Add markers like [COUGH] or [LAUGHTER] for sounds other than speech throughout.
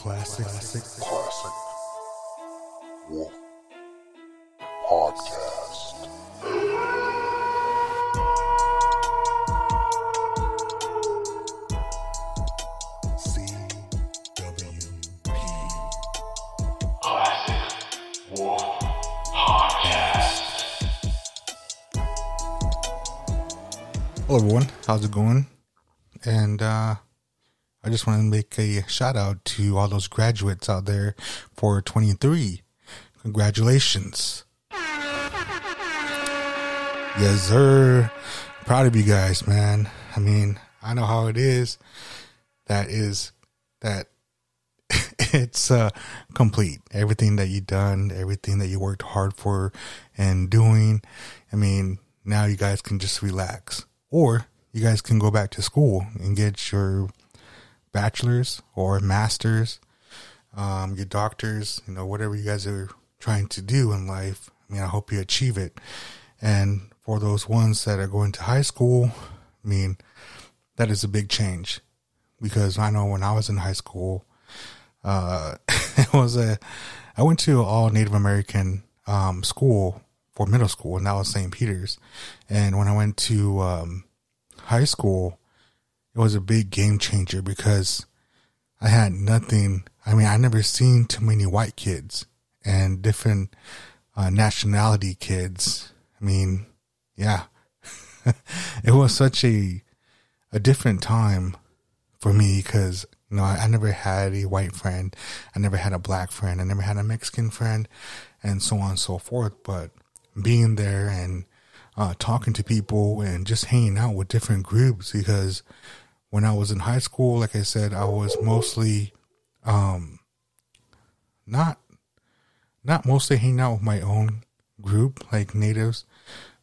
Classic. Classic. Classic Wolf Podcast. CWP. Classic. Wolf. Podcast. Hello, everyone. How's it going? And uh, I just want to make a shout out to all those graduates out there for 23. Congratulations. Yes, sir. Proud of you guys, man. I mean, I know how it is. That is that [LAUGHS] it's uh complete. Everything that you done, everything that you worked hard for and doing. I mean, now you guys can just relax. Or you guys can go back to school and get your bachelor's or master's, um, your doctors, you know, whatever you guys are trying to do in life. I mean, I hope you achieve it. And for those ones that are going to high school, I mean, that is a big change because I know when I was in high school, uh, [LAUGHS] it was a, I went to all Native American, um, school for middle school and that was St. Peter's. And when I went to, um, high school, it was a big game changer because I had nothing. I mean, I never seen too many white kids and different uh, nationality kids. I mean, yeah, [LAUGHS] it was such a a different time for me because you know I, I never had a white friend, I never had a black friend, I never had a Mexican friend, and so on and so forth. But being there and uh, talking to people and just hanging out with different groups because when I was in high school, like I said, I was mostly um, not not mostly hanging out with my own group like natives,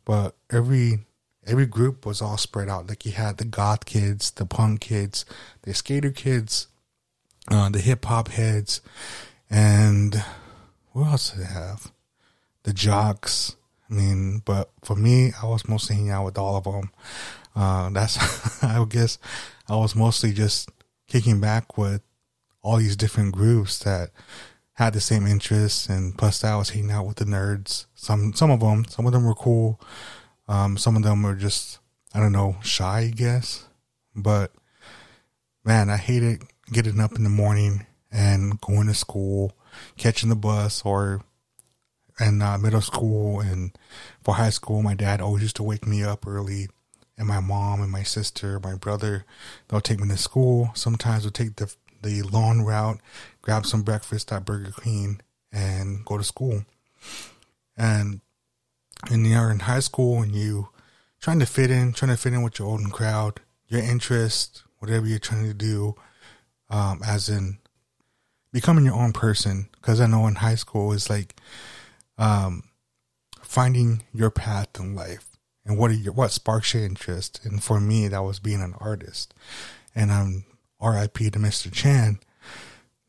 but every every group was all spread out. Like you had the goth kids, the punk kids, the skater kids, uh, the hip hop heads, and what else did they have? The jocks. I mean, but for me, I was mostly hanging out with all of them. Uh, that's, [LAUGHS] I guess, I was mostly just kicking back with all these different groups that had the same interests, and plus, I was hanging out with the nerds. Some, some of them, some of them were cool. Um, some of them were just, I don't know, shy, I guess. But man, I hated getting up in the morning and going to school, catching the bus, or in uh, middle school and for high school, my dad always used to wake me up early, and my mom and my sister, my brother, they'll take me to school. Sometimes we'll take the the long route, grab some breakfast at Burger King, and go to school. And when you're in high school and you trying to fit in, trying to fit in with your own crowd, your interest, whatever you're trying to do, um, as in becoming your own person. Because I know in high school is like um, finding your path in life and what are your what sparks your interest. And for me, that was being an artist. And I'm R.I.P. to Mr. Chan.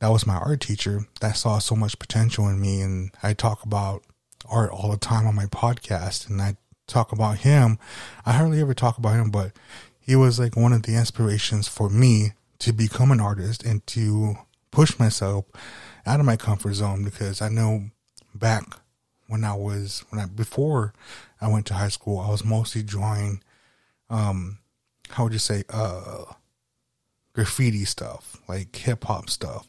That was my art teacher that saw so much potential in me, and I talk about art all the time on my podcast, and I talk about him. I hardly ever talk about him, but he was like one of the inspirations for me to become an artist and to push myself out of my comfort zone because I know back when I was when I before I went to high school, I was mostly drawing um how would you say uh graffiti stuff, like hip hop stuff.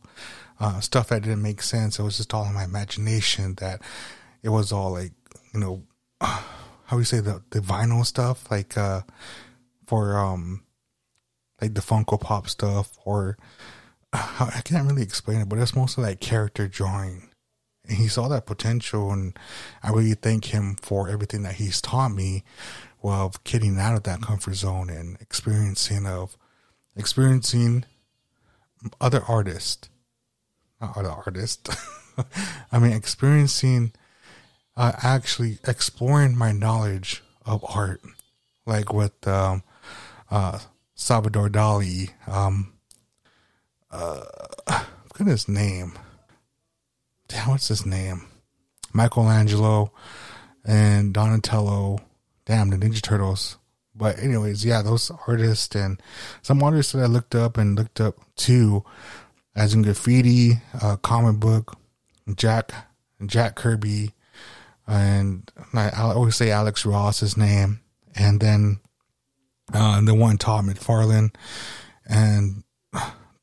Uh stuff that didn't make sense. It was just all in my imagination that it was all like, you know, [SIGHS] how do you say the the vinyl stuff like uh for um like the Funko Pop stuff or [SIGHS] I can't really explain it, but it's mostly like character drawing and he saw that potential and i really thank him for everything that he's taught me of getting out of that comfort zone and experiencing of experiencing other artists. Not other artists. [LAUGHS] I mean experiencing uh, actually exploring my knowledge of art. Like with um, uh, salvador dali um, uh, [SIGHS] his name damn, what's his name? Michelangelo and Donatello. Damn, the Ninja Turtles. But anyways, yeah, those artists and some artists that I looked up and looked up to, as in graffiti, uh, comic book, Jack Jack Kirby, and I, I always say Alex Ross's name, and then uh, the one Todd McFarlane, and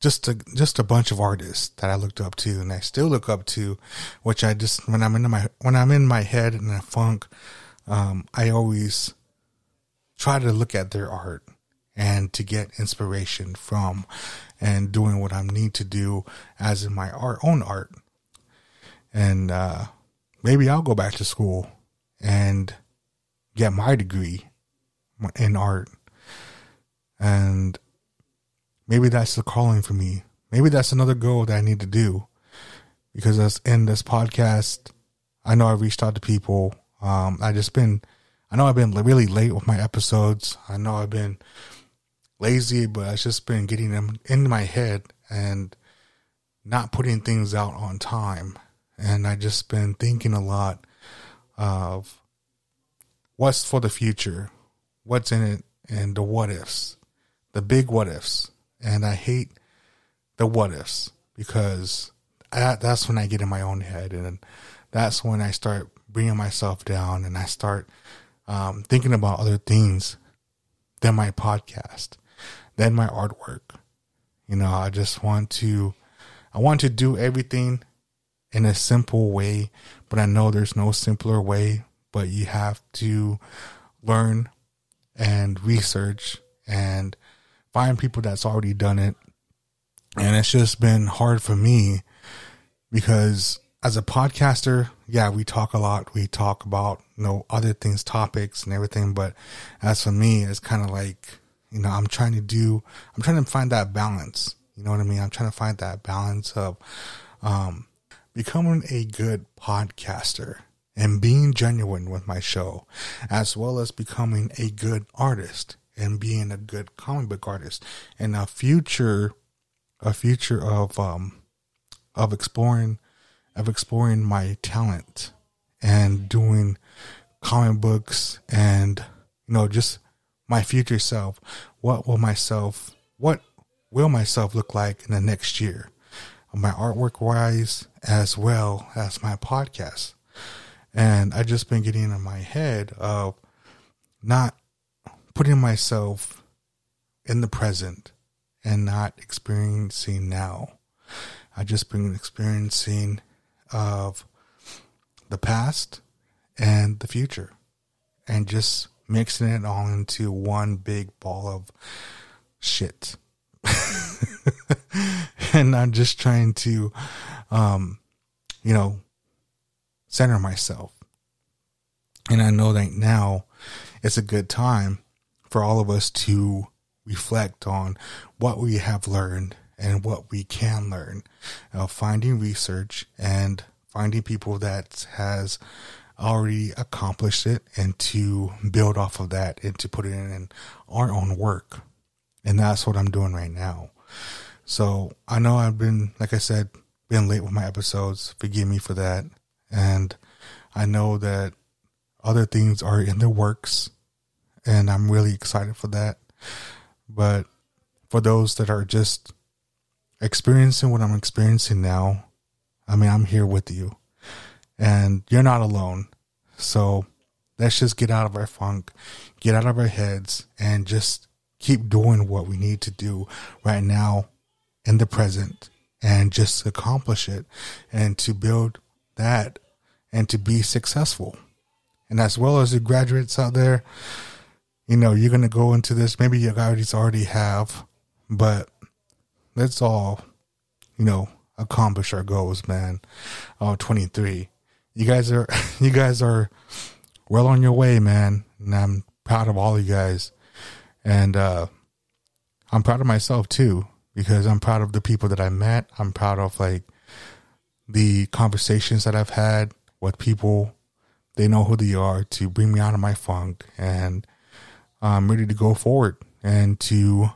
just a just a bunch of artists that I looked up to, and I still look up to, which I just when I'm in my when I'm in my head in a funk, um, I always try to look at their art and to get inspiration from and doing what I need to do as in my art own art. And uh, maybe I'll go back to school and get my degree in art. And maybe that's the calling for me. Maybe that's another goal that I need to do. Because as in this podcast, I know I've reached out to people. Um, I just been, I know I've been really late with my episodes. I know I've been lazy, but it's just been getting them in my head and not putting things out on time. And I just been thinking a lot of what's for the future, what's in it, and the what ifs, the big what ifs. And I hate the what ifs because that, that's when I get in my own head. And that's when I start bringing myself down and I start um, thinking about other things than my podcast than my artwork. You know, I just want to, I want to do everything in a simple way, but I know there's no simpler way, but you have to learn and research and find people that's already done it. And it's just been hard for me because as a podcaster, yeah, we talk a lot. We talk about, you know, other things, topics and everything. But as for me, it's kind of like, you know, I'm trying to do, I'm trying to find that balance. You know what I mean? I'm trying to find that balance of um, becoming a good podcaster and being genuine with my show, as well as becoming a good artist and being a good comic book artist, and a future, a future of um, of exploring, of exploring my talent and doing comic books and you know just my future self. What will myself, what will myself look like in the next year? My artwork wise, as well as my podcast. And I just been getting in my head of not putting myself in the present and not experiencing now. I just been experiencing of the past and the future and just mixing it all into one big ball of shit. [LAUGHS] and I'm just trying to, um, you know, center myself. And I know that now it's a good time for all of us to reflect on what we have learned and what we can learn. Uh, finding research and finding people that has already accomplished it and to build off of that and to put it in our own work. And that's what I'm doing right now. So I know I've been, like I said, been late with my episodes. Forgive me for that. And I know that other things are in the works and I'm really excited for that. But for those that are just experiencing what I'm experiencing now, I mean, I'm here with you and you're not alone. So let's just get out of our funk, get out of our heads, and just keep doing what we need to do right now in the present and just accomplish it and to build that and to be successful. And as well as the graduates out there, you know, you're going to go into this. Maybe you guys already have, but let's all, you know, accomplish our goals, man. Oh, 23 you guys are [LAUGHS] you guys are well on your way, man. And I'm proud of all you guys. And uh I'm proud of myself too, because I'm proud of the people that I met. I'm proud of like the conversations that I've had with people. They know who they are to bring me out of my funk and I'm ready to go forward and to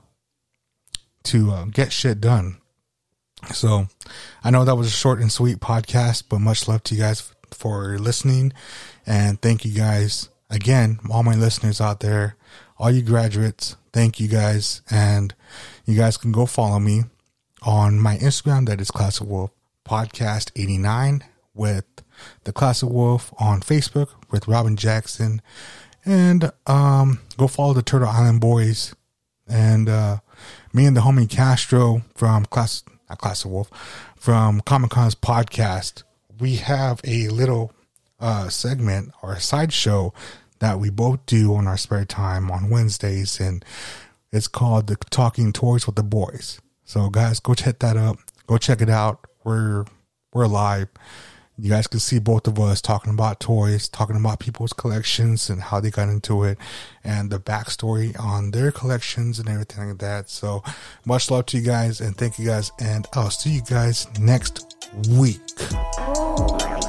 to uh, get shit done. So I know that was a short and sweet podcast, but much love to you guys for listening. And thank you guys again, all my listeners out there, all you graduates. Thank you guys. And you guys can go follow me on my Instagram. That is Classic Wolf Podcast 89 with the Classic Wolf on Facebook with Robin Jackson. And um, go follow the Turtle Island Boys. And uh, me and the homie Castro from Class, not Classic Wolf, from Comickahns podcast. We have a little uh, segment or a sideshow that we both do on our spare time on Wednesdays. And it's called the Talking Toys with the Boys. So guys, go check that up. Go check it out. We're we're live. You guys can see both of us talking about toys, talking about people's collections and how they got into it, and the backstory on their collections and everything like that. So much love to you guys and thank you guys, and I'll see you guys next week. Oh